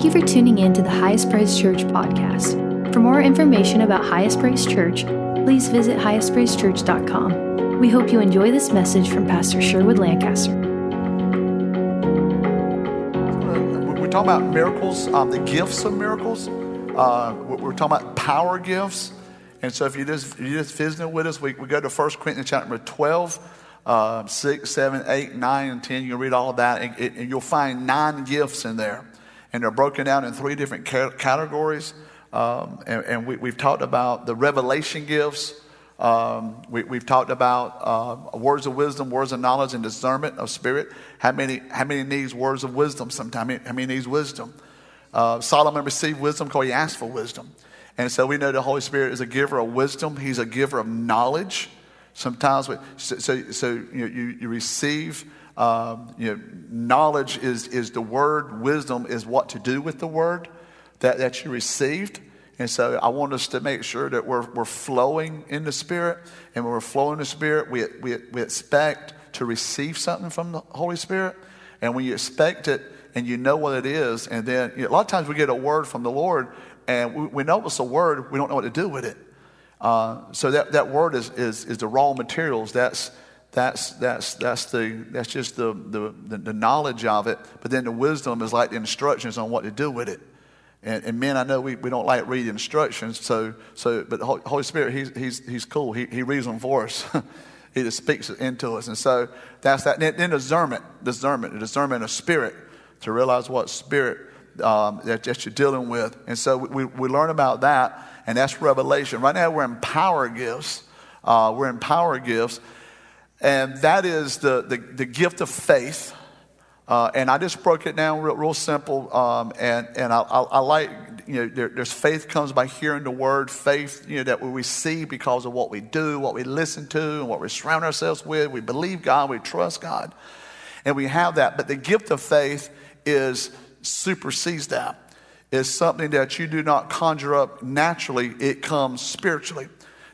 Thank you for tuning in to the Highest Praise Church podcast. For more information about Highest Praise Church, please visit highestpraisechurch.com. We hope you enjoy this message from Pastor Sherwood Lancaster. We're talking about miracles, um, the gifts of miracles. Uh, we're talking about power gifts. And so if you just, if you just visiting with us, we, we go to 1 Corinthians chapter number 12, uh, 6, 7, 8, 9, and 10. You can read all of that, and, and you'll find nine gifts in there. And they're broken down in three different categories. Um, and, and we, have talked about the revelation gifts. Um, we, have talked about uh, words of wisdom, words of knowledge, and discernment of spirit. How many, how many needs words of wisdom sometimes? How many needs wisdom? Uh, Solomon received wisdom because he asked for wisdom. And so we know the Holy Spirit is a giver of wisdom, He's a giver of knowledge. Sometimes, we, so, so, so you, you, you, receive, um, you know, knowledge is, is the word, wisdom is what to do with the word that, that you received. And so I want us to make sure that we're, we're flowing in the Spirit. And when we're flowing in the Spirit, we, we, we expect to receive something from the Holy Spirit. And when you expect it and you know what it is, and then you know, a lot of times we get a word from the Lord and we, we know it's a word, we don't know what to do with it. Uh, so that, that word is, is, is the raw materials. That's, that's, that's, that's, the, that's just the, the, the, knowledge of it. But then the wisdom is like the instructions on what to do with it. And, and men, I know we, we don't like reading instructions, so, so but the Holy Spirit, he's, he's, he's cool. He, he reads them for us. he just speaks into us. And so that's that. Then, then discernment, discernment, discernment of spirit to realize what spirit um, that, that, you're dealing with. And so we, we learn about that, and that's revelation. Right now, we're in power gifts. Uh, we're in power gifts, and that is the, the, the gift of faith. Uh, and I just broke it down real, real simple. Um, and and I, I, I, like, you know, there, there's faith comes by hearing the word, faith, you know, that we see because of what we do, what we listen to, and what we surround ourselves with. We believe God, we trust God, and we have that. But the gift of faith is supersedes that. It's something that you do not conjure up naturally, it comes spiritually.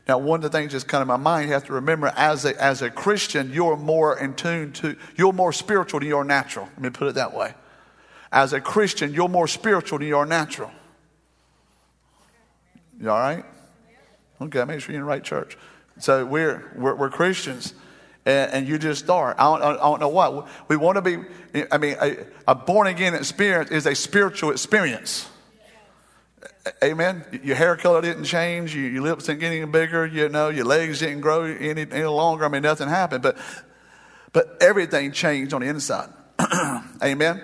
Now, one of the things that's kind of my mind, you have to remember as a, as a Christian, you're more in tune to, you're more spiritual than you're natural. Let me put it that way. As a Christian, you're more spiritual than you are natural. You all right? Okay, make sure you're in the right church. So we're, we're, we're Christians and, and you just start. I don't, I don't, know what. We want to be, I mean, a, a born again experience is a spiritual experience. Amen. Your hair color didn't change. Your, your lips didn't get any bigger. You know, your legs didn't grow any, any longer. I mean, nothing happened. But, but everything changed on the inside. Amen.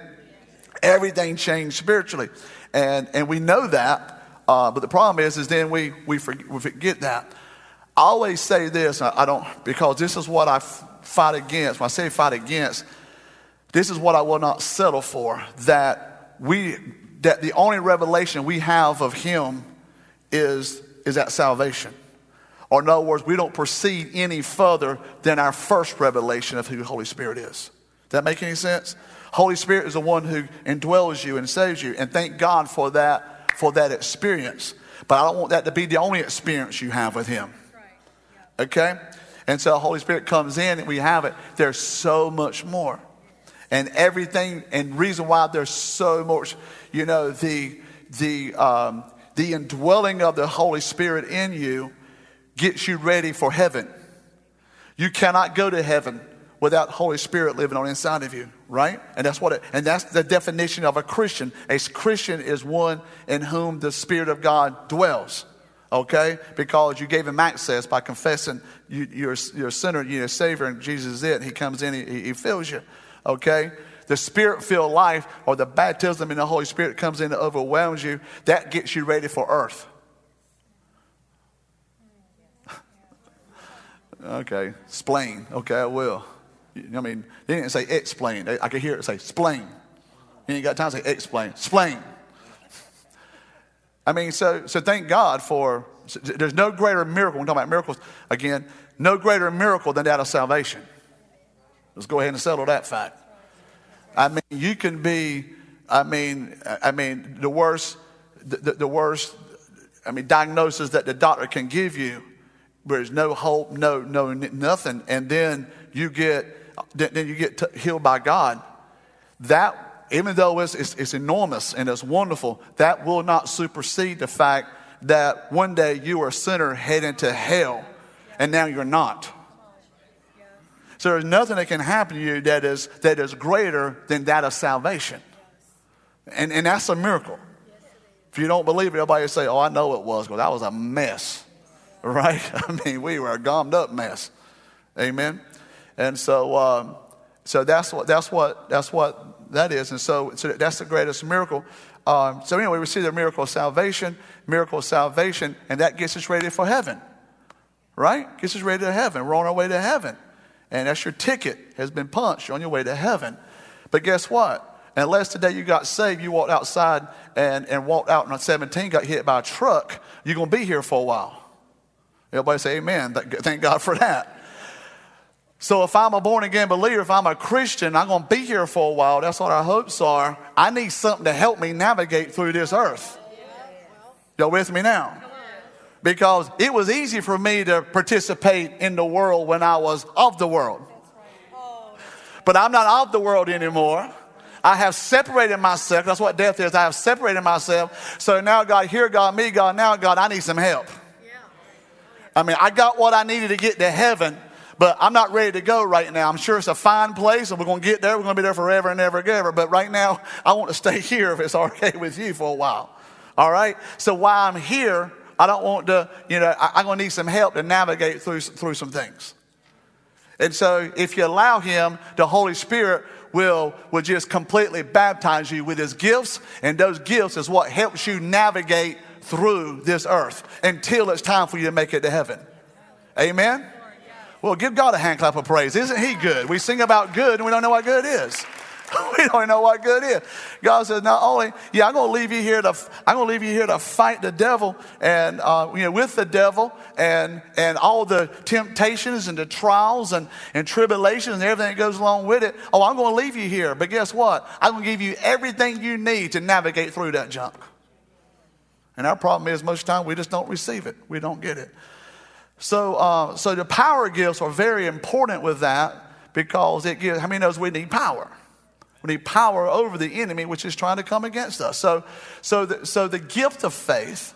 Everything changed spiritually, and and we know that. Uh, but the problem is, is then we we forget, we forget that. I always say this, I don't, because this is what I fight against. When I say fight against, this is what I will not settle for. That we, that the only revelation we have of Him is, is that salvation. Or in other words, we don't proceed any further than our first revelation of who the Holy Spirit is. Does that make any sense? Holy Spirit is the one who indwells you and saves you. And thank God for that, for that experience. But I don't want that to be the only experience you have with Him. Okay? And so the Holy Spirit comes in and we have it. There's so much more. And everything, and reason why there's so much, you know, the, the, um, the indwelling of the Holy Spirit in you gets you ready for heaven. You cannot go to heaven without Holy Spirit living on inside of you, right? And that's what it, and that's the definition of a Christian. A Christian is one in whom the Spirit of God dwells okay? Because you gave him access by confessing you, you're, you're a sinner, you're a Savior, and Jesus is it. He comes in, he, he fills you, okay? The spirit filled life or the baptism in the Holy Spirit comes in and overwhelms you, that gets you ready for earth. okay, explain. Okay, I will. I mean, they didn't say explain. I could hear it say explain. You ain't got time to say explain. Explain. I mean, so, so thank God for, there's no greater miracle, we're talking about miracles again, no greater miracle than that of salvation. Let's go ahead and settle that fact. I mean, you can be, I mean, I mean, the worst, the, the worst, I mean, diagnosis that the doctor can give you, where there's no hope, no, no, nothing, and then you get, then you get healed by God. That even though it's, it's, it's enormous and it's wonderful, that will not supersede the fact that one day you were a sinner heading to hell and now you're not. So there's nothing that can happen to you that is, that is greater than that of salvation. And, and that's a miracle. If you don't believe it, everybody say, Oh, I know it was, because that was a mess. Right? I mean, we were a gummed up mess. Amen. And so, um, so that's what that's what that's what that is. And so, so that's the greatest miracle. Um, so anyway, we see the miracle of salvation, miracle of salvation, and that gets us ready for heaven. Right? Gets us ready to heaven. We're on our way to heaven. And that's your ticket has been punched. On your way to heaven. But guess what? Unless today you got saved, you walked outside and, and walked out on 17, got hit by a truck, you're going to be here for a while. Everybody say amen. Thank God for that. So if I'm a born again believer, if I'm a Christian, I'm going to be here for a while. That's what our hopes are. I need something to help me navigate through this earth. Y'all with me now? Because it was easy for me to participate in the world when I was of the world. But I'm not of the world anymore. I have separated myself. That's what death is. I have separated myself. So now, God, here, God, me, God, now, God, I need some help. I mean, I got what I needed to get to heaven, but I'm not ready to go right now. I'm sure it's a fine place and we're going to get there. We're going to be there forever and ever and ever. But right now, I want to stay here if it's okay with you for a while. All right? So while I'm here, I don't want to, you know, I, am going to need some help to navigate through, through some things. And so if you allow Him, the Holy Spirit will, will just completely baptize you with His gifts. And those gifts is what helps you navigate through this earth until it's time for you to make it to heaven. Amen? Well, give God a hand clap of praise. Isn't He good? We sing about good and we don't know what good is. we don't know what good is. God says, not only, yeah, I'm going to leave you here to, I'm going to leave you here to fight the devil and, uh, you know, with the devil and, and all the temptations and the trials and, and tribulations and everything that goes along with it. Oh, I'm going to leave you here. But guess what? I'm going to give you everything you need to navigate through that junk. And our problem is most of the time we just don't receive it. We don't get it. So, uh, so the power gifts are very important with that because it gives, how many knows we need power? We need power over the enemy, which is trying to come against us. So, so, the, so the gift of faith,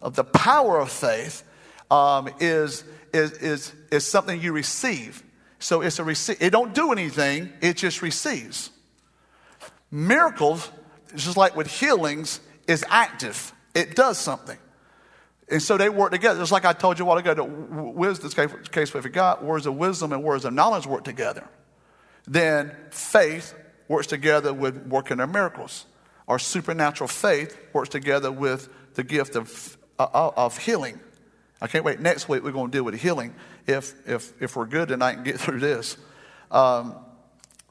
of the power of faith, um, is, is, is, is something you receive. So it's a receive. It don't do anything, it just receives. Miracles, just like with healings, is active. It does something. And so they work together. Just like I told you a while ago, that wisdom, case, case we forgot, words of wisdom and words of knowledge work together. Then faith works together with working of miracles. Our supernatural faith works together with the gift of, uh, of healing. I can't wait. Next week, we're going to deal with healing if, if, if we're good tonight and get through this. Um,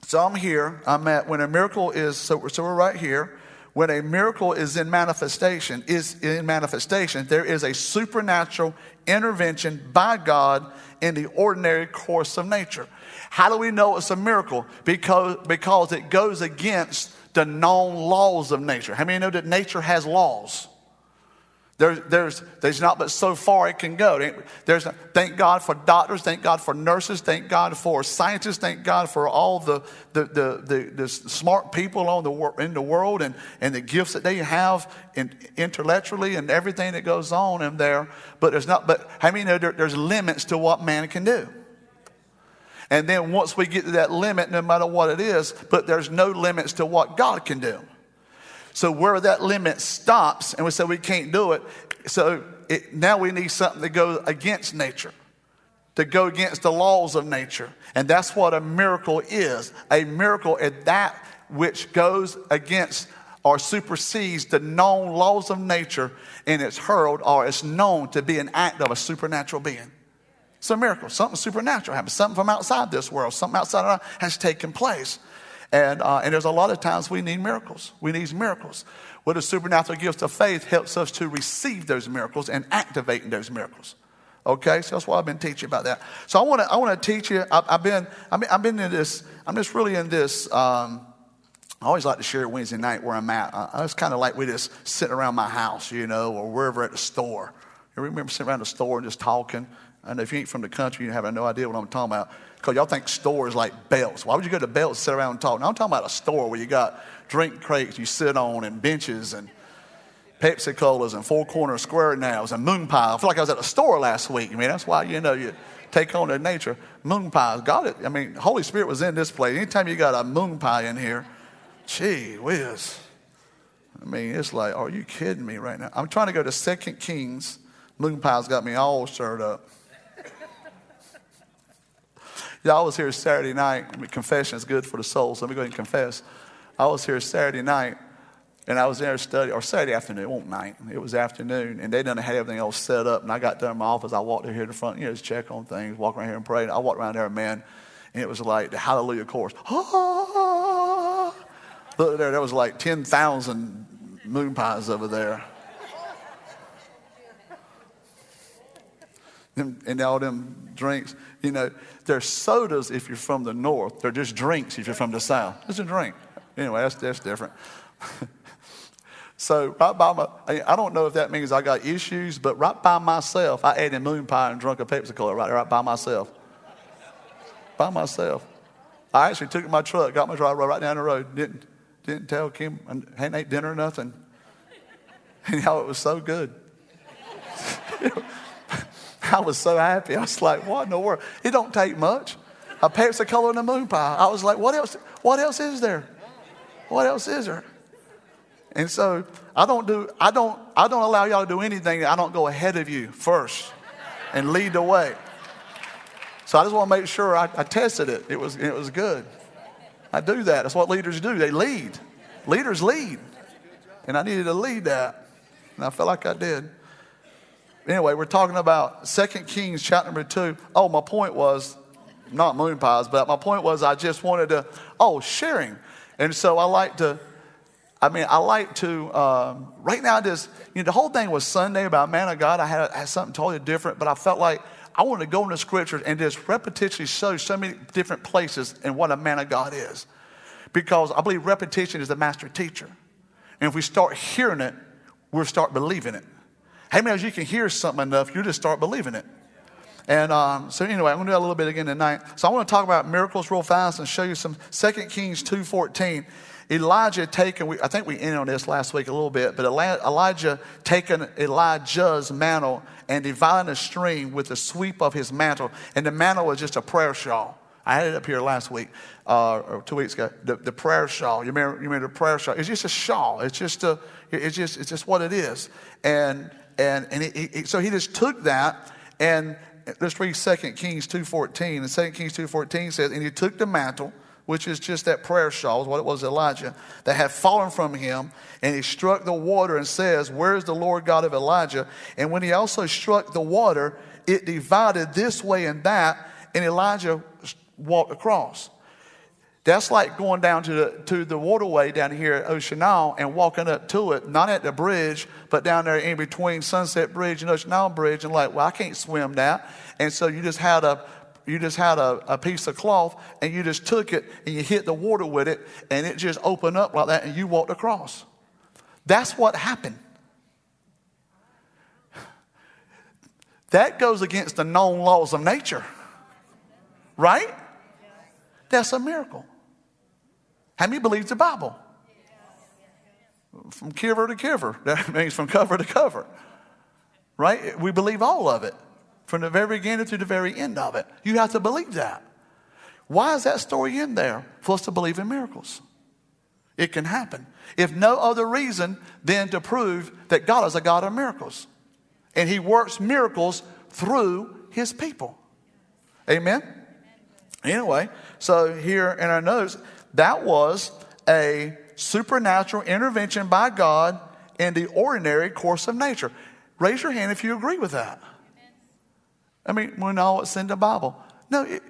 so I'm here. I'm at when a miracle is, so, so we're right here when a miracle is in manifestation, is in manifestation, there is a supernatural intervention by God in the ordinary course of nature. How do we know it's a miracle? Because, because it goes against the known laws of nature. How many know that nature has laws? There, there's, there's not but so far it can go. There's, thank God for doctors, thank God for nurses, thank God for scientists, thank God for all the, the, the, the, the smart people on the, in the world and, and the gifts that they have in, intellectually and everything that goes on in there. But there's not, but how many know there, there's limits to what man can do? And then once we get to that limit, no matter what it is, but there's no limits to what God can do. So where that limit stops, and we say we can't do it, so it, now we need something to go against nature, to go against the laws of nature. And that's what a miracle is. A miracle is that which goes against or supersedes the known laws of nature and it's hurled or it's known to be an act of a supernatural being. It's a miracle. Something supernatural happens. Something from outside this world. Something outside of us has taken place. And, uh, and there's a lot of times we need miracles. We need miracles. What the supernatural gifts of faith helps us to receive those miracles and activating those miracles. Okay, so that's why I've been teaching about that. So I want to I want to teach you. I, have been I've been, I've been in this. I'm just really in this. Um, I always like to share Wednesday night where I'm at. I, it's kind of like we just sitting around my house, you know, or wherever at the store. You remember sitting around the store and just talking. I know if you ain't from the country, you have no idea what I'm talking about. Because y'all think stores like Belk's. Why would you go to Belk's and sit around and talk? Now I'm talking about a store where you got drink crates you sit on and benches and Pepsi Colas and four corner square nails and moon pie. I feel like I was at a store last week. I mean, that's why, you know, you take on the nature. Moon pies. God, it. I mean, Holy Spirit was in this place. Anytime you got a moon pie in here, gee whiz. I mean, it's like, are you kidding me right now? I'm trying to go to Second Kings. Moon pie's got me all stirred up. Y'all was here Saturday night. I mean, confession is good for the soul, so let me go ahead and confess. I was here Saturday night and I was there studying, or Saturday afternoon, it wasn't night, it was afternoon, and they done had everything else set up. And I got done in my office, I walked here to the front, you know, just check on things, walk around here and pray. And I walked around there, man, and it was like the hallelujah chorus. Look there, there was like 10,000 moon pies over there. And all them drinks, you know, they're sodas if you're from the north. They're just drinks if you're from the south. It's a drink. Anyway, that's, that's different. So right by my, I don't know if that means I got issues, but right by myself, I ate a moon pie and drunk a Pepsi Cola right, there, right by myself. By myself. I actually took my truck, got my driver right down the road, didn't, didn't tell Kim, I hadn't ate dinner or nothing. And y'all, it was so good. I was so happy. I was like, what in the world? It don't take much. A Pepsi Cola and a moon pie. I was like, what else? What else is there? What else is there? And so I don't do, I don't, I don't allow y'all to do anything I don't go ahead of you first and lead the way. So I just want to make sure I, I tested it. It was, it was good. I do that. That's what leaders do. They lead. Leaders lead. And I needed to lead that. And I felt like I did. Anyway, we're talking about 2 Kings chapter number 2. Oh, my point was not moon pies, but my point was I just wanted to, oh, sharing. And so I like to I mean, I like to, um, right now, just, you know, the whole thing was Sunday about man of God. I had, had something totally different, but I felt like I wanted to go into scriptures and just repetitionally show so many different places and what a man of God is. Because I believe repetition is the master teacher. And if we start hearing it, we'll start believing it. How many of you can hear something enough, you just start believing it? And um, so anyway, I'm going to do a little bit again tonight. So I want to talk about miracles real fast and show you some 2 Kings 2.14. Elisha taken, I think we ended on this last week a little bit, but Elijah taken Elijah's mantle and divided a stream with the sweep of his mantle. And the mantle was just a prayer shawl. I had it up here last week uh, or two weeks ago. The, the prayer shawl. You remember, you remember the prayer shawl? It's just a shawl. It's just a. It's just. It's just what it is. And and and he, he, so he just took that and let's read 2 Kings two fourteen. And 2 Kings two fourteen says, and he took the mantle which is just that prayer shawl, what it was Elijah, that had fallen from him, and he struck the water and says, Where is the Lord God of Elisha? And when he also struck the water, it divided this way and that, and Elijah walked across. That's like going down to the, to the waterway down here at Ocean and walking up to it, not at the bridge, but down there in between Sunset Bridge and Ocean Bridge, and like, well, I can't swim that. And so you just had a you just had a, a piece of cloth and you just took it and you hit the water with it and it just opened up like that and you walked across. That's what happened. That goes against the known laws of nature. Right? That's a miracle. How many believes the Bible? From cover to cover. That means from cover to cover. Right? We believe all of it from the very beginning to the very end of it. You have to believe that. Why is that story in there? For us to believe in miracles. It can happen. If no other reason than to prove that God is a God of miracles. And He works miracles through His people. Amen? Anyway, so here in our notes, that was a supernatural intervention by God in the ordinary course of nature. Raise your hand if you agree with that. I mean, we know it's in the Bible. No, it,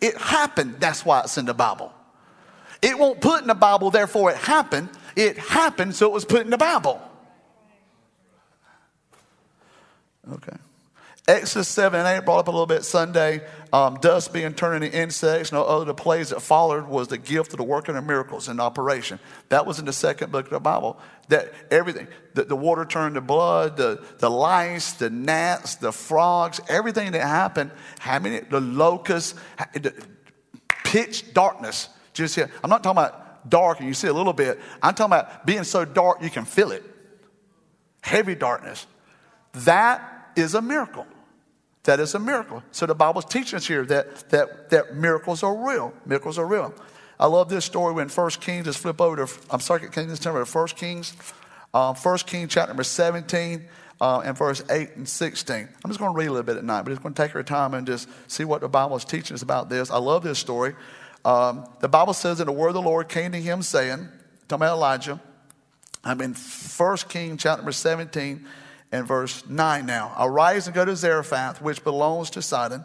it happened. That's why it's in the Bible. It won't put in the Bible, therefore it happened. It happened, so it was put in the Bible. Okay. Exodus 7 and 8 brought up a little bit Sunday. Um, dust being turned into insects. No other plays that followed was the gift of the working of miracles in operation. That was in the second book of the Bible. That everything, the, the water turned to blood, the, the lice, the gnats, the frogs, everything that happened, how many, the locusts, the pitch darkness. Just here. I'm not talking about dark and you see a little bit. I'm talking about being so dark you can feel it. Heavy darkness. That is a miracle. That is a miracle. So the Bible's teaching us here that, that, that miracles are real. Miracles are real. I love this story when First Kings, just flip over to, I'm sorry, you just to First Kings? Um, First Kings chapter number 17 uh, and verse 8 and 16. I'm just going to read a little bit at night, but just going to take our time and just see what the Bible is teaching us about this. I love this story. Um, the Bible says that the word of the Lord came to him saying, talking about Elijah, I'm in First Kings chapter number 17 and verse 9 now. Arise and go to Zarephath, which belongs to Sidon,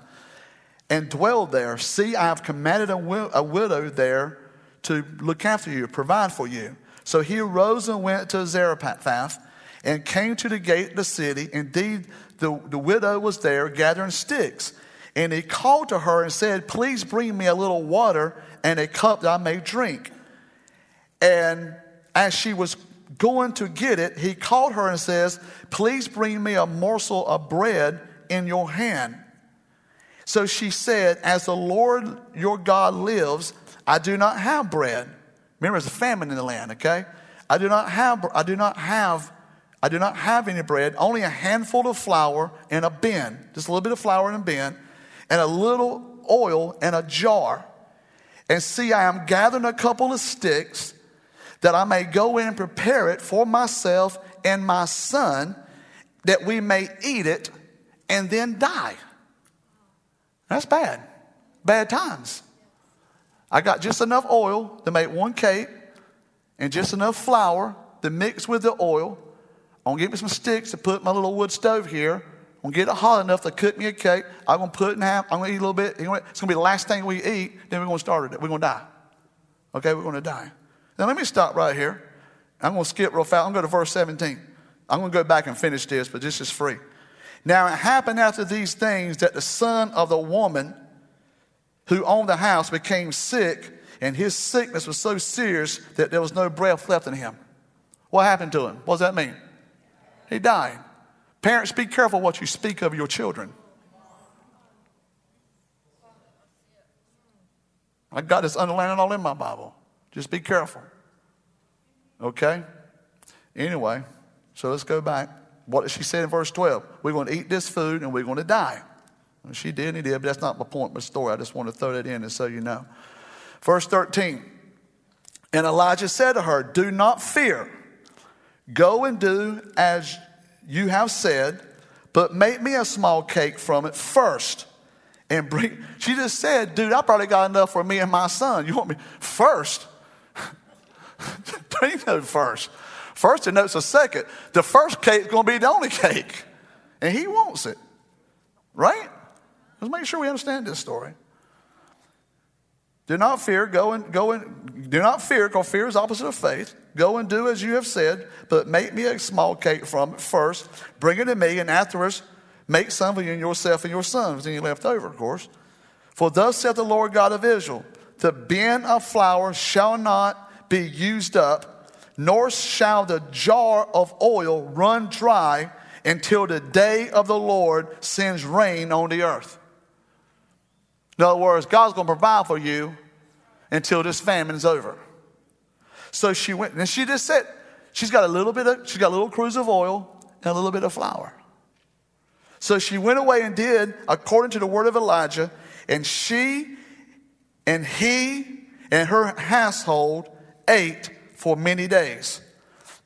and dwell there. See, I have commanded a, a widow there to look after you, provide for you. So he arose and went to Zarephath and came to the gate of the city. Indeed, the, the widow was there gathering sticks. And he called to her and said, Please bring me a little water and a cup that I may drink. And as she was going to get it, he called her and says, Please bring me a morsel of bread in your hand. So she said, As the Lord your God lives, I do not have bread. Remember, there's a famine in the land, okay? I do not have, I do not have, I do not have any bread, only a handful of flour in a bin, just a little bit of flour in a bin, and a little oil in a jar. And see, I am gathering a couple of sticks that I may go in and prepare it for myself and my son, that we may eat it and then die. That's bad. Bad times. I got just enough oil to make one cake and just enough flour to mix with the oil. I'm gonna get me some sticks to put my little wood stove here. I'm gonna get it hot enough to cook me a cake. I'm gonna put it in half. I'm gonna eat a little bit. It's gonna be the last thing we eat. Then we're gonna start it. We're gonna die. Okay, we're gonna die. Now, let me stop right here. I'm going to skip real fast. I'm going to go to verse 17. I'm going to go back and finish this, but this is free. Now, it happened after these things that the son of the woman who owned the house became sick, and his sickness was so serious that there was no breath left in him. What happened to him? What does that mean? He died. Parents, be careful what you speak of your children. I got this underlined all in my Bible. Just be careful. Okay? Anyway, so let's go back. What did she say in verse 12? We're going to eat this food and we're going to die. And she did and he did, but that's not my point, my story. I just want to throw that in and so you know. Verse 13. And Elijah said to her, Do not fear. Go and do as you have said, but make me a small cake from it first. And bring, she just said, Dude, I probably got enough for me and my son. You want me first? Three note first. First it notes a second. The first cake is going to be the only cake. And he wants it. Right? Let's make sure we understand this story. Do not fear, go and go and do not fear, because fear is opposite of faith. Go and do as you have said, but make me a small cake from it first. Bring it to me, and afterwards make some for you and yourself and your sons, and you left over, of course. For thus saith the Lord God of Israel: the bin of flour shall not be used up, nor shall the jar of oil run dry until the day of the Lord sends rain on the earth. In other words, God's going to provide for you until this famine is over. So she went, and she just said, she's got a little bit of, she's got a little cruse of oil and a little bit of flour. So she went away and did according to the word of Elijah, and she and he and her household ate for many days.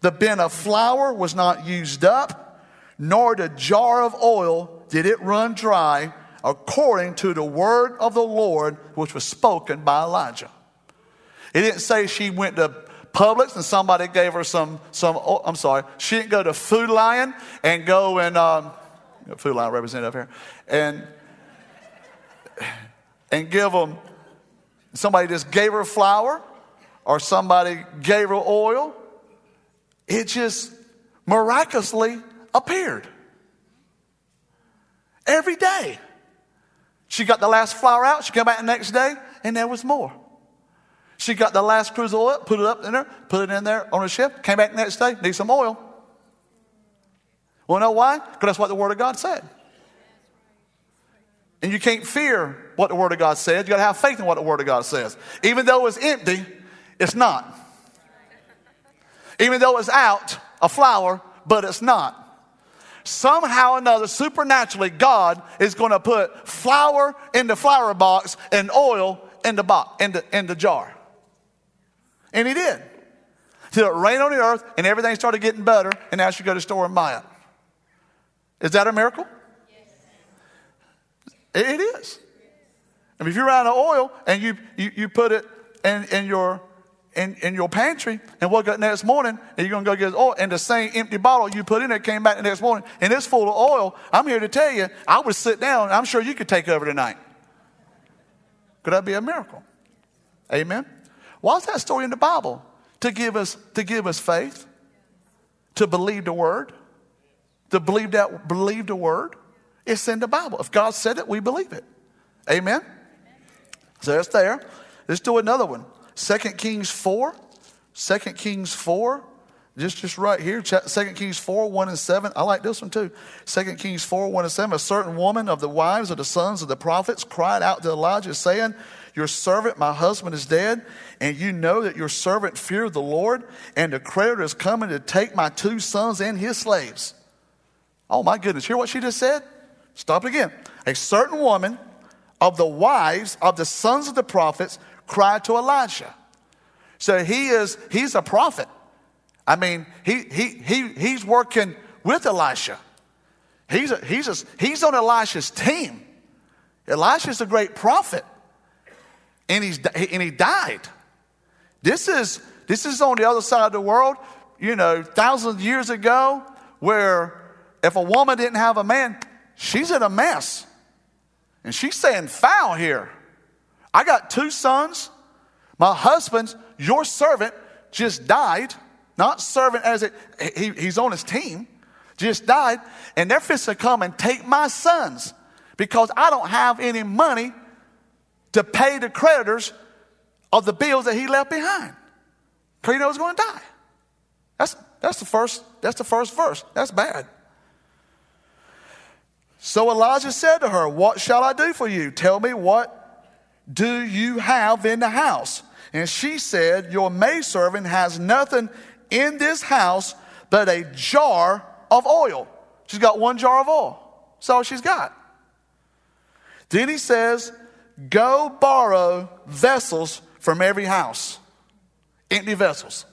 The bin of flour was not used up, nor the jar of oil did it run dry, according to the word of the Lord which was spoken by Elijah. It didn't say she went to Publix and somebody gave her some, some oh, I'm sorry, she didn't go to Food Lion and go and, um, Food Lion representative here, and, and give them, somebody just gave her flour or somebody gave her oil, it just miraculously appeared. Every day. She got the last flour out. She came back the next day, and there was more. She got the last cruse oil, put it up in there, put it in there on a ship, came back the next day, need some oil. Well, know why? Because that's what the Word of God said. And you can't fear what the Word of God says. You got to have faith in what the Word of God says. Even though it's empty, it's not. Even though it's out, a flour, but it's not. Somehow or another, supernaturally, God is going to put flour in the flour box and oil in the box, in the, in the jar. And he did. Till it rained on the earth and everything started getting better, and now she go to the store and buy it. Is that a miracle? Yes. It is. I mean, if you're out of oil and you, you, you put it in, in your in, in your pantry and woke up next morning and you're going to go get oil and the same empty bottle you put in there came back the next morning and it's full of oil, I'm here to tell you, I would sit down. I'm sure you could take over tonight. Could that be a miracle? Amen. Why is that story in the Bible? To give us, to give us faith, to believe the word, to believe that, believe the word. It's in the Bible. If God said it, we believe it. Amen. So it's there. Let's do another one. Second Kings 4. 2 Kings 4. Just, just right here, 2 Kings 4, 1 and 7. I like this one too. 2 Kings 4, 1 and 7. A certain woman of the wives of the sons of the prophets cried out to Elisha, saying, Your servant, my husband, is dead, and you know that your servant feared the Lord, and the creditor is coming to take my two sons and his slaves. Oh my goodness, hear what she just said? Stop it again. A certain woman of the wives of the sons of the prophets cried to Elisha. So he is, he's a prophet. I mean, he, he, he, he's working with Elisha. He's, a, he's, a, he's on Elisha's team. Elisha's a great prophet. And, he's, and he died. This is, this is on the other side of the world, you know, thousands of years ago, where if a woman didn't have a man, she's in a mess. And she's saying foul here. I got two sons. My husband's your servant, just died. Not servant as it, he, he's on his team, just died. And they're fixing to come and take my sons because I don't have any money to pay the creditors of the bills that he left behind. Because going to die. That's, that's, the first, that's the first verse. That's bad. So Elisha said to her, What shall I do for you? Tell me what do you have in the house? And she said, Your maidservant has nothing in this house but a jar of oil. She's got one jar of oil. That's all she's got. Then he says, Go borrow vessels from every house, empty vessels.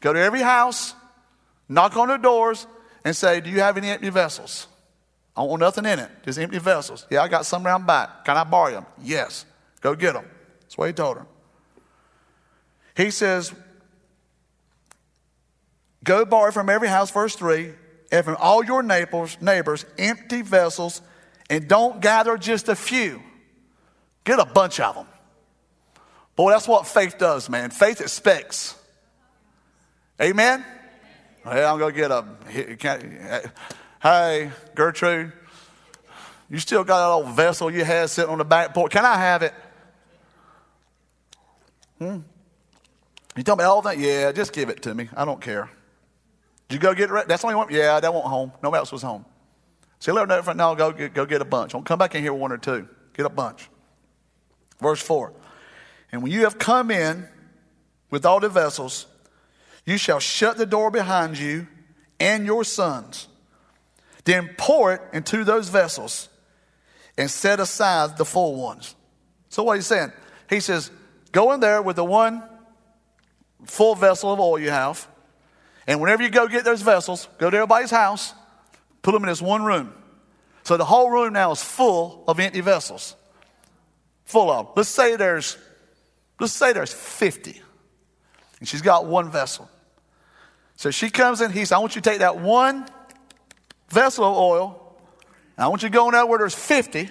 Go to every house, knock on the doors, and say, Do you have any empty vessels? I don't want nothing in it, just empty vessels. Yeah, I got some around back. Can I borrow them? Yes. Go get them. That's what he told her. He says, Go borrow from every house, verse 3, and from all your neighbors, neighbors empty vessels, and don't gather just a few. Get a bunch of them. Boy, that's what faith does, man. Faith expects. Amen? Hey, I'm going to get a. Hey, Gertrude, you still got that old vessel you had sitting on the back porch. Can I have it? Hmm? You tell me all that? Yeah, just give it to me. I don't care. Did you go get it? That's the only one? Yeah, that won't home. Nobody else was home. See, let her know now. Go get, go get a bunch. Don't come back in here one or two. Get a bunch. Verse 4. And when you have come in with all the vessels, you shall shut the door behind you and your sons. Then pour it into those vessels and set aside the full ones. So, what he's saying? He says, Go in there with the one full vessel of oil you have. And whenever you go get those vessels, go to everybody's house, put them in this one room. So the whole room now is full of empty vessels. Full of. Let's say there's, let's say there's 50. And she's got one vessel. So she comes in, he says, I want you to take that one vessel of oil, and I want you to go in there where there's 50, and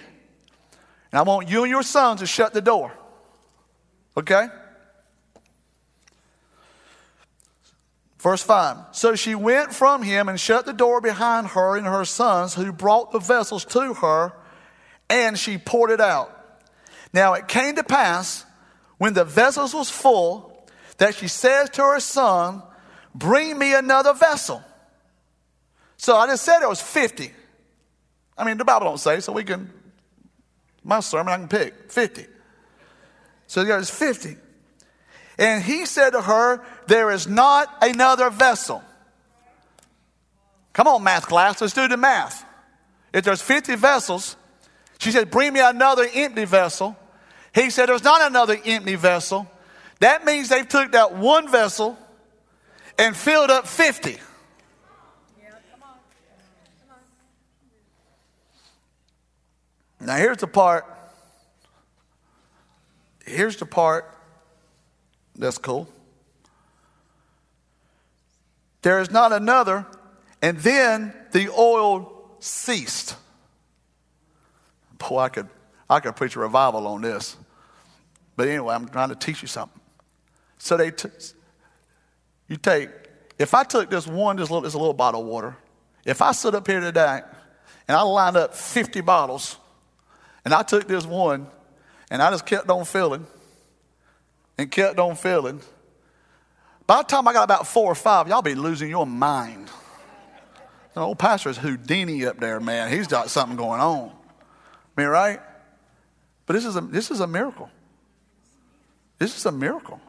I want you and your sons to shut the door. Okay? Verse 5 So she went from him and shut the door behind her and her sons, who brought the vessels to her, and she poured it out. Now it came to pass, when the vessels was full, that she says to her son, Bring me another vessel. So I just said it was 50. I mean, the Bible don't say, so we can, my sermon, I can pick 50. So there's 50. And he said to her, There is not another vessel. Come on, math class, let's do the math. If there's 50 vessels, she said, Bring me another empty vessel. He said, There's not another empty vessel. That means they took that one vessel and filled up 50. Now, here's the part. Here's the part that's cool. There is not another, and then the oil ceased. Boy, I could, I could preach a revival on this. But anyway, I'm trying to teach you something. So they, t- you take, if I took this one, this little, this little bottle of water, if I stood up here today and I lined up 50 bottles, and I took this one and I just kept on filling and kept on filling. By the time I got about four or five, y'all be losing your mind. The old pastor is Houdini up there, man. He's got something going on. I mean, right? But this is a, this is a miracle. This is a miracle.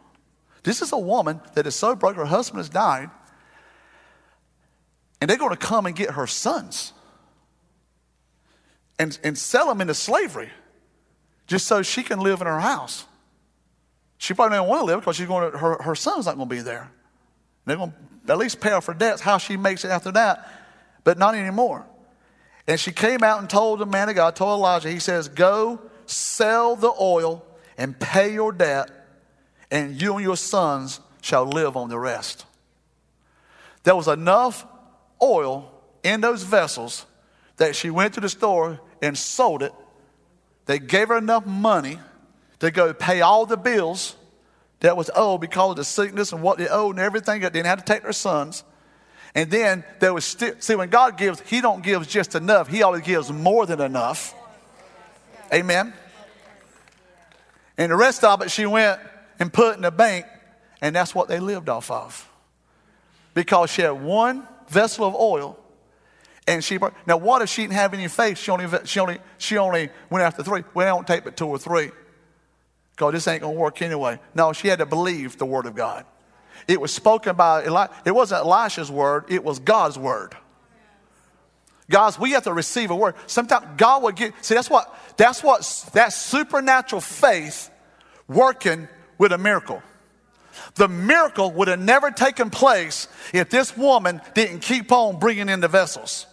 This is a woman that is so broke, her husband has died, and they're going to come and get her sons and, and sell them into slavery just so she can live in her house. She probably don't want to live because she's going to, her, her son's not going to be there. They're going to at least pay off her debts, how she makes it after that, but not anymore. And she came out and told the man of God, told Elisha, he says, Go sell the oil and pay your debt, and you and your sons shall live on the rest. There was enough oil in those vessels that she went to the store and sold it. They gave her enough money to go pay all the bills that was owed because of the sickness and what they owed and everything. They didn't have to take their sons. And then there was still, see, when God gives, He don't give just enough. He always gives more than enough. Amen. And the rest of it, she went and put in the bank, and that's what they lived off of. Because she had one vessel of oil and she brought, now what if she didn't have any faith? She only she only she only went after three. Well, don't take but two or three. Because this ain't gonna work anyway. No, she had to believe the word of God. It was spoken by Eli- it wasn't Elisha's word, it was God's word. Guys, we have to receive a word. Sometimes God will get see that's what that's what that supernatural faith working with a miracle. The miracle would have never taken place if this woman didn't keep on bringing in the vessels.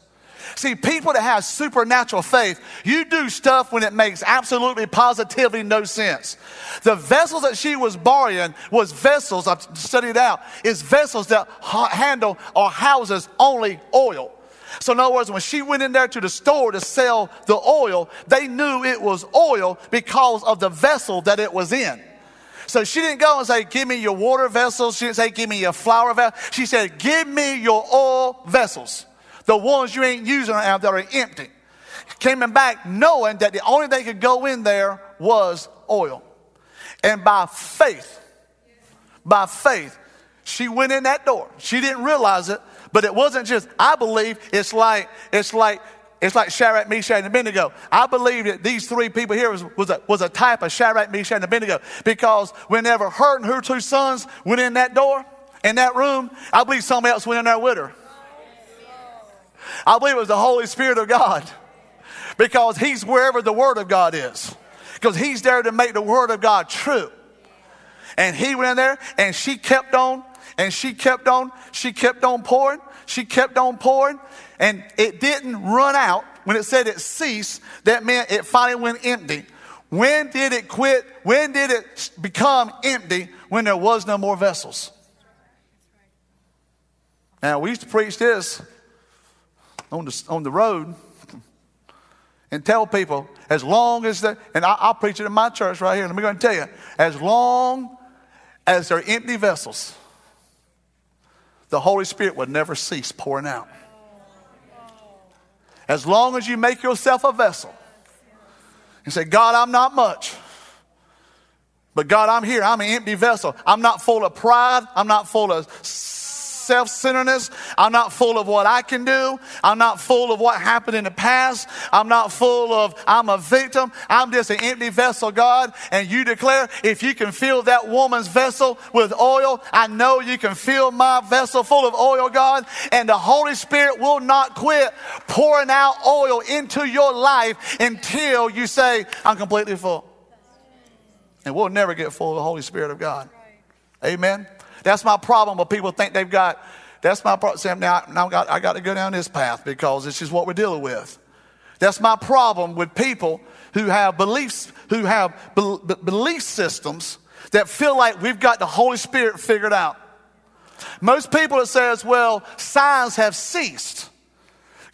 See, people that have supernatural faith, you do stuff when it makes absolutely positively no sense. The vessels that she was borrowing was vessels, I've studied out, is vessels that handle or houses only oil. So in other words, when she went in there to the store to sell the oil, they knew it was oil because of the vessel that it was in. So she didn't go and say, Give me your water vessels. She didn't say, Give me your flour vessels. She said, Give me your oil vessels the ones you ain't using right now that are empty. Coming back knowing that the only thing could go in there was oil. And by faith, by faith, she went in that door. She didn't realize it, but it wasn't just, I believe it's like, it's like, it's like Shadrach, Meshach, and Abednego. I believe that these three people here was, was, a, was a type of Shadrach, Meshach, and Abednego because whenever her and her two sons went in that door, in that room, I believe somebody else went in there with her. I believe it was the Holy Spirit of God because He's wherever the Word of God is, because He's there to make the Word of God true. And He went in there and she kept on and she kept on, she kept on pouring, she kept on pouring, and it didn't run out. When it said it ceased, that meant it finally went empty. When did it quit? When did it become empty? When there was no more vessels. Now, we used to preach this on the, on the road and tell people as long as that, and I, will preach it in my church right here. Let me go and tell you, as long as they're empty vessels, the Holy Spirit will never cease pouring out. As long as you make yourself a vessel and say, God, I'm not much. But God, I'm here. I'm an empty vessel. I'm not full of pride. I'm not full of self centeredness. I'm not full of what I can do. I'm not full of what happened in the past. I'm not full of, I'm a victim. I'm just an empty vessel, God. And you declare, if you can fill that woman's vessel with oil, I know you can fill my vessel full of oil, God. And the Holy Spirit will not quit pouring out oil into your life until you say, I'm completely full. And we'll never get full of the Holy Spirit of God. Amen. That's my problem when people think they've got, that's my problem. Sam, now, now I, got, I got to go down this path because this is what we're dealing with. That's my problem with people who have beliefs, who have be, belief systems that feel like we've got the Holy Spirit figured out. Most people that says, well, signs have ceased.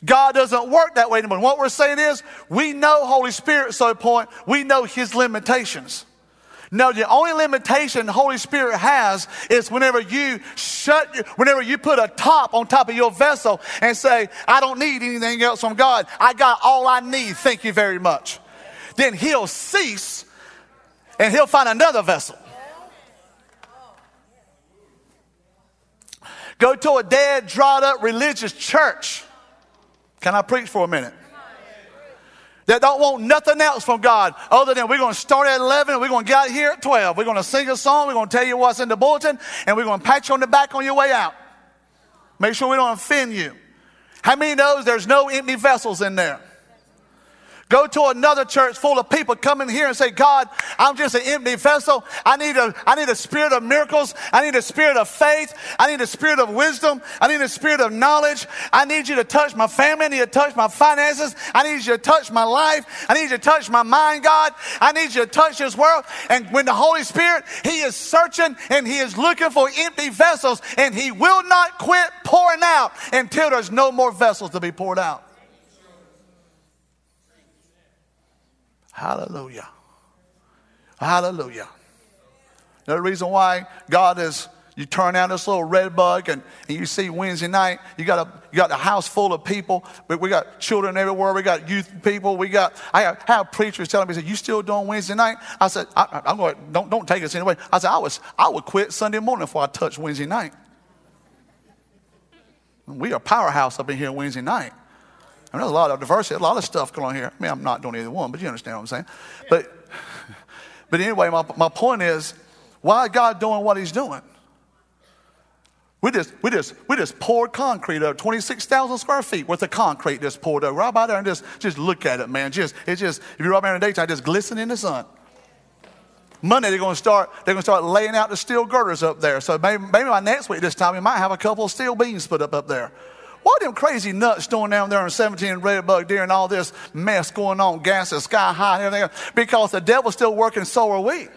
God doesn't work that way anymore. What we're saying is, we know Holy Spirit, so point, we know His limitations. No, the only limitation the Holy Spirit has is whenever you shut, whenever you put a top on top of your vessel and say, I don't need anything else from God. I got all I need. Thank you very much. Then he'll cease and he'll find another vessel. Go to a dead, dried up religious church. Can I preach for a minute? That don't want nothing else from God other than we're going to start at 11 and we're going to get out here at 12. We're going to sing a song. We're going to tell you what's in the bulletin and we're going to pat you on the back on your way out. Make sure we don't offend you. How many knows there's no empty vessels in there? Go to another church full of people come in here and say, God, I'm just an empty vessel. I need a, I need a spirit of miracles. I need a spirit of faith. I need a spirit of wisdom. I need a spirit of knowledge. I need you to touch my family. I need you to touch my finances. I need you to touch my life. I need you to touch my mind, God. I need you to touch this world. And when the Holy Spirit, He is searching and He is looking for empty vessels and He will not quit pouring out until there's no more vessels to be poured out. Hallelujah. Hallelujah. The reason why God is, you turn out this little red bug and, and you see Wednesday night, you got a, you got a house full of people. We, we got children everywhere. We got youth people. We got, I have, have preachers telling me, said, you still doing Wednesday night? I said, I, am going, don't, don't take us anyway. I said, I was, I would quit Sunday morning before I touch Wednesday night. We are powerhouse up in here Wednesday night. I mean, there's a lot of diversity, a lot of stuff going on here. I mean, I'm not doing either one, but you understand what I'm saying. But, but anyway, my, my point is, why is God doing what He's doing? We just, we just, we just poured concrete over 26,000 square feet worth of concrete just poured over. Right by there and just, just look at it, man. Just, it's just, if you're right there in the daytime, just glisten in the sun. Monday they're going to start, they're going to start laying out the steel girders up there. So maybe, maybe by next week this time we might have a couple of steel beams put up up there. Why them crazy nuts doing down there in 17 red bug deer and all this mess going on, gas is sky high and everything? Because the devil's still working, so are we.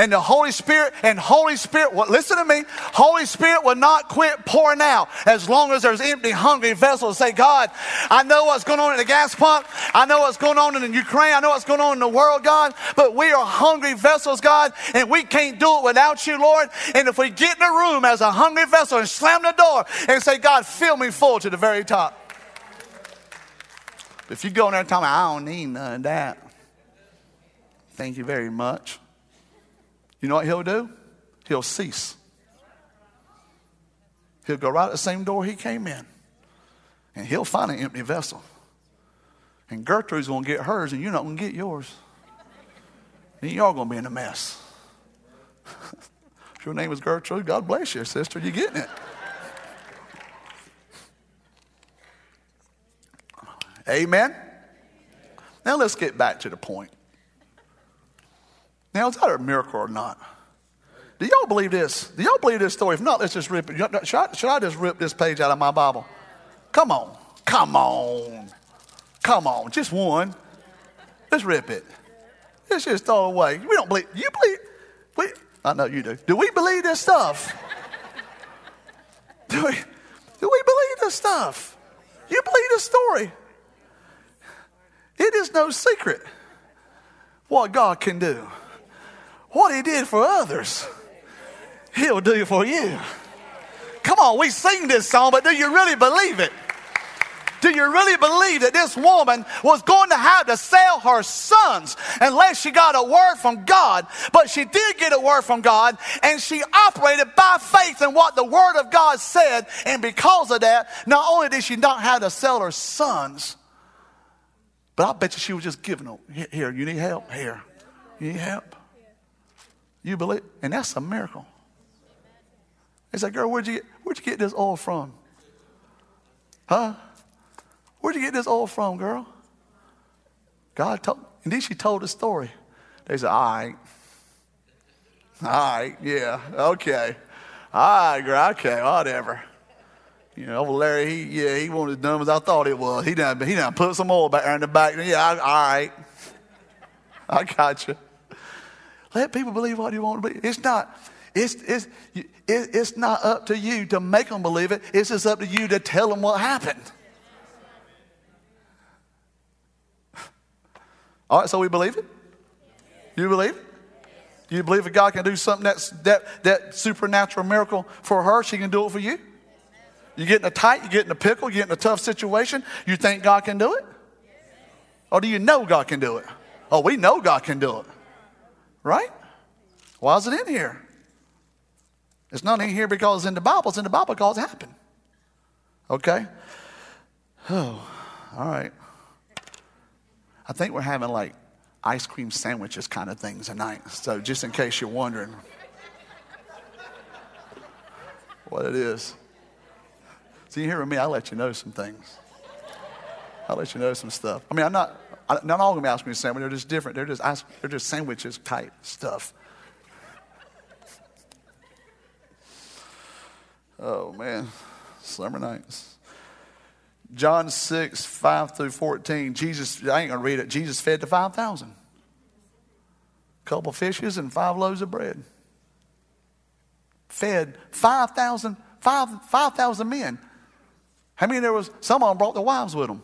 And the Holy Spirit, and Holy Spirit, well, listen to me, Holy Spirit will not quit pouring out as long as there's empty, hungry vessels. Say, God, I know what's going on in the gas pump. I know what's going on in Ukraine. I know what's going on in the world, God. But we are hungry vessels, God, and we can't do it without you, Lord. And if we get in the room as a hungry vessel and slam the door and say, God, fill me full to the very top. If you go in there and tell me, I don't need none of that. Thank you very much. You know what he'll do? He'll cease. He'll go right at the same door he came in. And he'll find an empty vessel. And Gertrude's going to get hers, and you're not going to get yours. Then y'all going to be in a mess. if your name is Gertrude, God bless you, sister. You getting it? Amen? Now let's get back to the point. Now, is that a miracle or not? Do y'all believe this? Do y'all believe this story? If not, let's just rip it. Should I, should I just rip this page out of my Bible? Come on. Come on. Come on. Just one. Let's rip it. Let's just throw it away. We don't believe. You believe? We, I know you do. Do we believe this stuff? Do we, do we believe this stuff? You believe this story? It is no secret what God can do. What he did for others, he'll do for you. Come on, we sing this song, but do you really believe it? Do you really believe that this woman was going to have to sell her sons unless she got a word from God? But she did get a word from God and she operated by faith in what the word of God said. And because of that, not only did she not have to sell her sons, but I bet you she was just giving them, here, you need help? Here, you need help? You believe? And that's a miracle. It's said, girl, where'd you get, where'd you get this oil from? Huh? Where'd you get this oil from, girl? God told, and then she told the story. They said, all right. All right, yeah, okay. All right, girl, okay, whatever. You know, Larry, he, yeah, he wasn't as dumb as I thought it was. He done, he done put some oil back there in the back. Yeah, I, all right. I got you. Let people believe what you want to believe. It's not, it's, it's, it's not up to you to make them believe it. It's just up to you to tell them what happened. All right, so we believe it? You believe it? You believe that God can do something that's that, that supernatural miracle for her? She can do it for you? You get in a tight, you get in a pickle, you get in a tough situation, you think God can do it? Or do you know God can do it? Oh, we know God can do it. Right? Why is it in here? It's not in here because it's in the Bible, it's in the Bible because it happened. Okay? Oh, all right. I think we're having like ice cream sandwiches kind of things tonight. So just in case you're wondering what it is. See, you hear me, I'll let you know some things. I'll let you know some stuff. I mean, I'm not, not all to be ice cream sandwiches. They're just different. They're just, they're just sandwiches type stuff. Oh, man. Summer nights. John 6, 5 through 14, Jesus, I ain't going to read it. Jesus fed the 5,000. A couple fishes and five loaves of bread. Fed 5,000 5, 5, men. How many there was? Some of them brought their wives with them.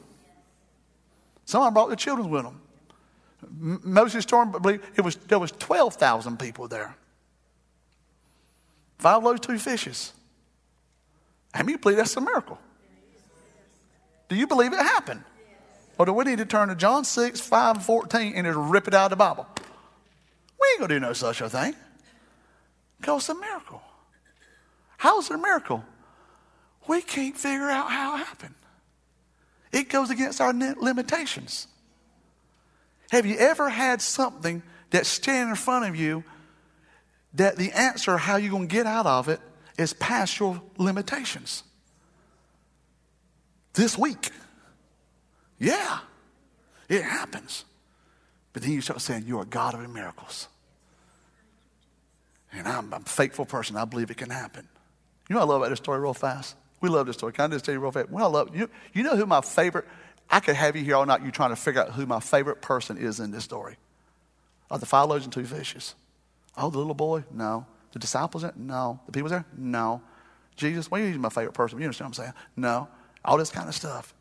Some of them brought their children with them. Moses storm believe it was there was 12,000 people there. Five loaves, two fishes. How many believe that's a miracle? Do you believe it happened? Or do we need to turn to John 6, 5, and 14 and just rip it out of the Bible? We ain't going to do no such a thing. Because it's a miracle. How is it a miracle? We can't figure out how it happened. It goes against our limitations. Have you ever had something that's standing in front of you that the answer, how you're going to get out of it, is past your limitations? this week. Yeah, it happens. But then you start saying, You're a God of miracles. And I'm, I'm a faithful person. I believe it can happen. You know I love about this story real fast? We love this story. Can I just tell you real fast? Well, I love you, you know who my favorite, I could have you here all night, you trying to figure out who my favorite person is in this story. Are the five loaves and two fishes? Oh, the little boy? No. The disciples? No. The people there? No. Jesus? Well, he's my favorite person. You understand what I'm saying? No all this kind of stuff.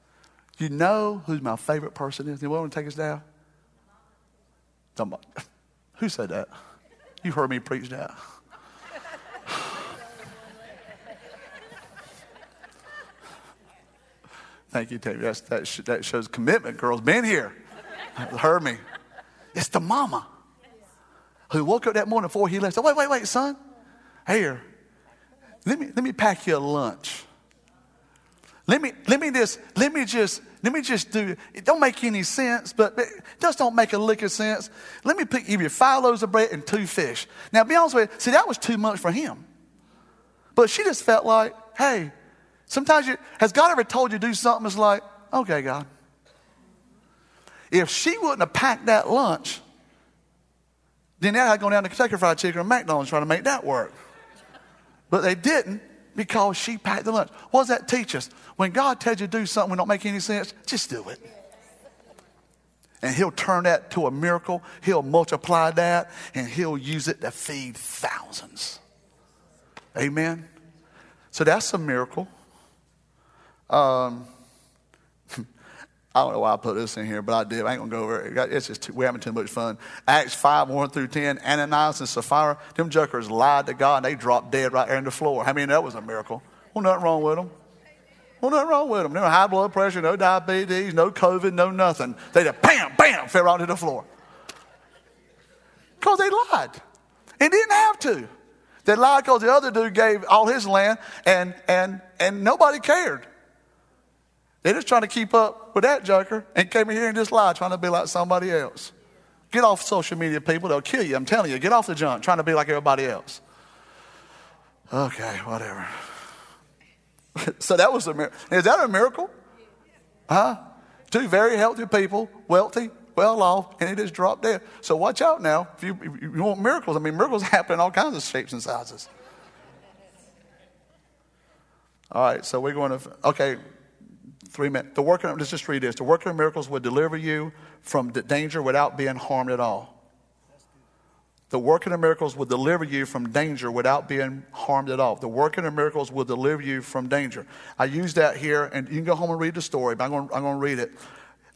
You know who's my favorite person is? You want to take us down? Who said that? You heard me preach that. Thank you, Tavi. That's, that, sh- that shows commitment, girls. Been here. Heard me. It's the mama who woke up that morning before he left. Said, wait, wait, wait, son. Here. Let me, let me pack you a lunch. Let me, let me just, let me just, let me just do, it don't make any sense, but it just don't make a lick of sense. Let me pick, give you five loaves of bread and two fish. Now, be honest with you, see, that was too much for him. But she just felt like, hey, sometimes you, has God ever told you to do something It's like, okay, God. If she wouldn't have packed that lunch, then now I'd go down to Kentucky Fried Chicken or McDonald's trying to make that work. But they didn't because she packed the lunch. What does that teach us? When God tells you to do something that don't make any sense, just do it. And he'll turn that to a miracle. He'll multiply that and he'll use it to feed thousands. Amen. So that's a miracle. Um, I don't know why I put this in here, but I did. I ain't gonna go over it. It's just too, we're having too much fun. Acts five one through ten. Ananias and Sapphira, them jokers lied to God and they dropped dead right there on the floor. I many that was a miracle? Well, nothing wrong with them. Well, nothing wrong with them. No high blood pressure, no diabetes, no COVID, no nothing. They just bam, bam, fell right to the floor. Because they lied. And didn't have to. They lied because the other dude gave all his land and, and, and nobody cared. They're just trying to keep up with that joker and came in here and just lied, trying to be like somebody else. Get off social media, people. They'll kill you. I'm telling you. Get off the junk, trying to be like everybody else. Okay, whatever. so that was a miracle. Is that a miracle? Huh? Two very healthy people, wealthy, well off, and it just dropped dead. So watch out now. If you, if you want miracles, I mean, miracles happen in all kinds of shapes and sizes. All right, so we're going to, okay, three minutes. The worker, let's just read this. The worker of miracles would deliver you from danger without being harmed at all. The working of miracles will deliver you from danger without being harmed at all. The working of miracles will deliver you from danger. I use that here, and you can go home and read the story, but I'm going, I'm going to read it.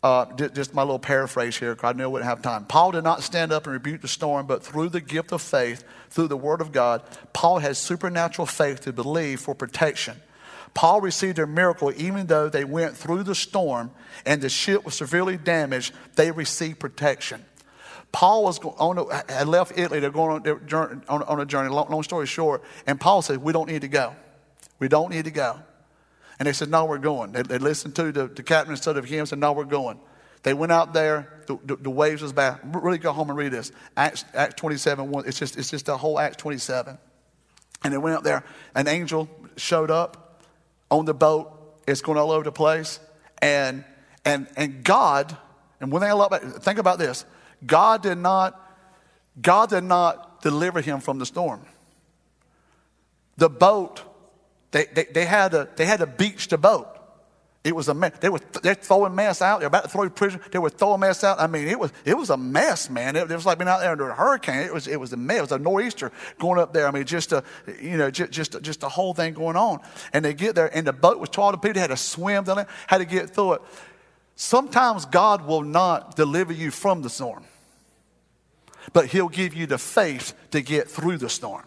Uh, just my little paraphrase here, because I knew I wouldn't have time. Paul did not stand up and rebuke the storm, but through the gift of faith, through the word of God, Paul had supernatural faith to believe for protection. Paul received a miracle even though they went through the storm and the ship was severely damaged, they received protection. Paul was on a, had left Italy. They're going on, on, on a journey. Long, long, story short, and Paul said, "We don't need to go. We don't need to go." And they said, "No, we're going." They, they listened to the, the captain instead of him. And said, "No, we're going." They went out there. The, the, the, waves was bad. Really, go home and read this. Acts, Acts 27. One, it's just it's just the whole Acts 27. And they went out there. An angel showed up on the boat. It's going all over the place. And and and God. And one thing I love about think about this. God did not, God did not deliver him from the storm. The boat, they, they, they, had, to, they had to beach the boat. It was a mess. They were they're throwing mess out. They're about to throw prison. They were throwing mess out. I mean, it was it was a mess, man. It, it, was like being out there under a hurricane. It was it was a mess. It was a nor'easter going up there. I mean, just a you know just just, just a whole thing going on. And they get there, and the boat was twelve people. They had to swim down there, had to get through it. Sometimes God will not deliver you from the storm, but He'll give you the faith to get through the storm.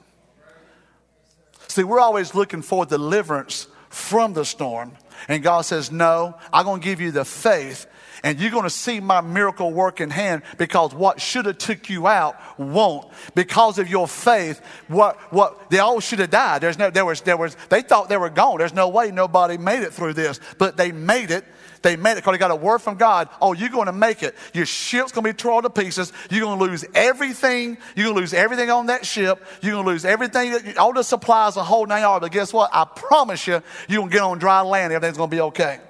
See, we're always looking for deliverance from the storm. And God says, No, I'm going to give you the faith and you're going to see my miracle work in hand because what should have took you out won't. Because of your faith what what they all should have died. There's no there was there was they thought they were gone. There's no way nobody made it through this but they made it they made it because they got a word from God. Oh, you're going to make it. Your ship's going to be torn to pieces. You're going to lose everything. You're going to lose everything on that ship. You're going to lose everything, all the supplies, the whole nine yards. But guess what? I promise you, you're going to get on dry land. Everything's going to be okay.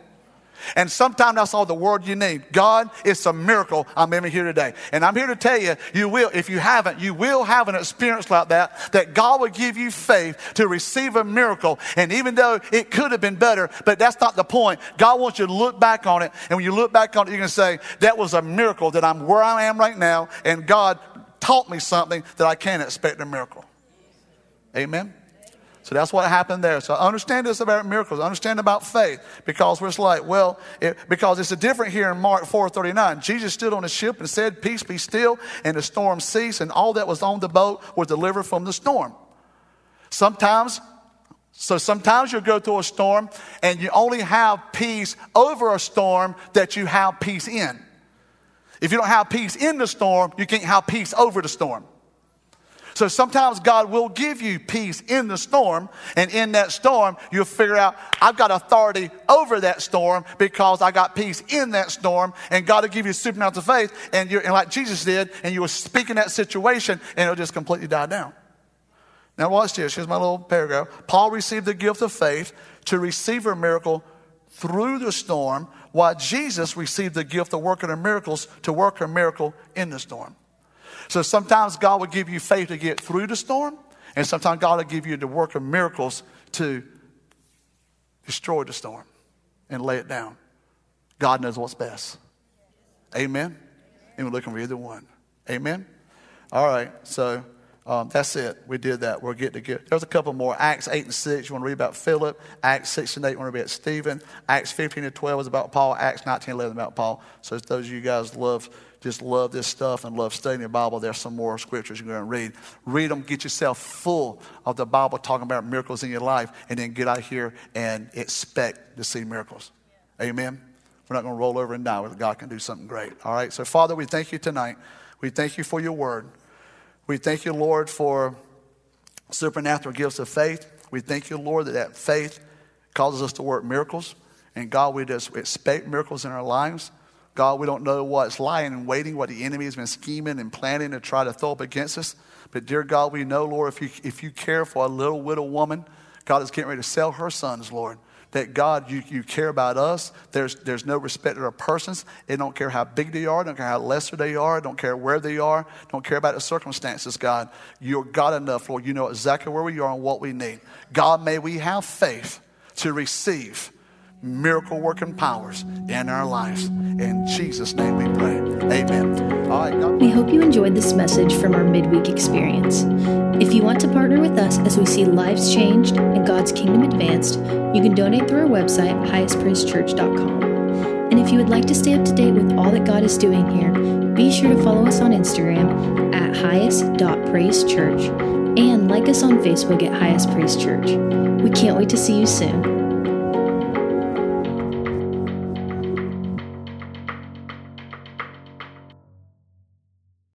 And sometimes that's all the word you need. God, it's a miracle I'm even here today. And I'm here to tell you, you will, if you haven't, you will have an experience like that, that God will give you faith to receive a miracle. And even though it could have been better, but that's not the point. God wants you to look back on it. And when you look back on it, you're going to say, that was a miracle that I'm where I am right now. And God taught me something that I can't expect a miracle. Amen. So that's what happened there. So understand this about miracles. Understand about faith because we're like, well, it, because it's a different here in Mark 4:39. Jesus stood on the ship and said, "Peace, be still," and the storm ceased, and all that was on the boat was delivered from the storm. Sometimes, so sometimes you'll go through a storm and you only have peace over a storm that you have peace in. If you don't have peace in the storm, you can't have peace over the storm. So sometimes God will give you peace in the storm, and in that storm, you'll figure out, I've got authority over that storm because I got peace in that storm, and God will give you supernatural faith, and you're and like Jesus did, and you will speak in that situation, and it'll just completely die down. Now, watch this. Here's my little paragraph. Paul received the gift of faith to receive a miracle through the storm, while Jesus received the gift of working miracles to work a miracle in the storm. So sometimes God will give you faith to get through the storm, and sometimes God will give you the work of miracles to destroy the storm and lay it down. God knows what's best. Amen? And we're looking for either one. Amen? All right, so um, that's it. We did that. We're getting to get. There's a couple more. Acts 8 and 6, you want to read about Philip. Acts 6 and 8, you want to read about Stephen. Acts 15 and 12 is about Paul. Acts 19 and 11 about Paul. So those of you guys love just love this stuff and love studying the Bible, there's some more scriptures you're going to read. Read them, get yourself full of the Bible, talking about miracles in your life, and then get out here and expect to see miracles. Amen. We're not going to roll over and die. God can do something great. All right. So, Father, we thank you tonight. We thank you for your word. We thank you, Lord, for supernatural gifts of faith. We thank you, Lord, that that faith causes us to work miracles. And God, we just expect miracles in our lives. God, we don't know what's lying and waiting, what the enemy has been scheming and planning to try to throw up against us. But dear God, we know, Lord, if you, if you care for a little widow woman, God is getting ready to sell her sons, Lord. That God, you, you care about us. There's, there's no respect of persons. It don't care how big they are, don't care how lesser they are, don't care where they are, don't care about the circumstances, God. You're God enough, Lord. You know exactly where we are and what we need. God, may we have faith to receive miracle working powers in our lives. In Jesus' name we pray. Amen. All right, God. We hope you enjoyed this message from our midweek experience. If you want to partner with us as we see lives changed and God's kingdom advanced, you can donate through our website, highestpraisechurch.com. And if you would like to stay up to date with all that God is doing here, be sure to follow us on Instagram at highest.praisechurch and like us on Facebook at Highest Praise Church. We can't wait to see you soon.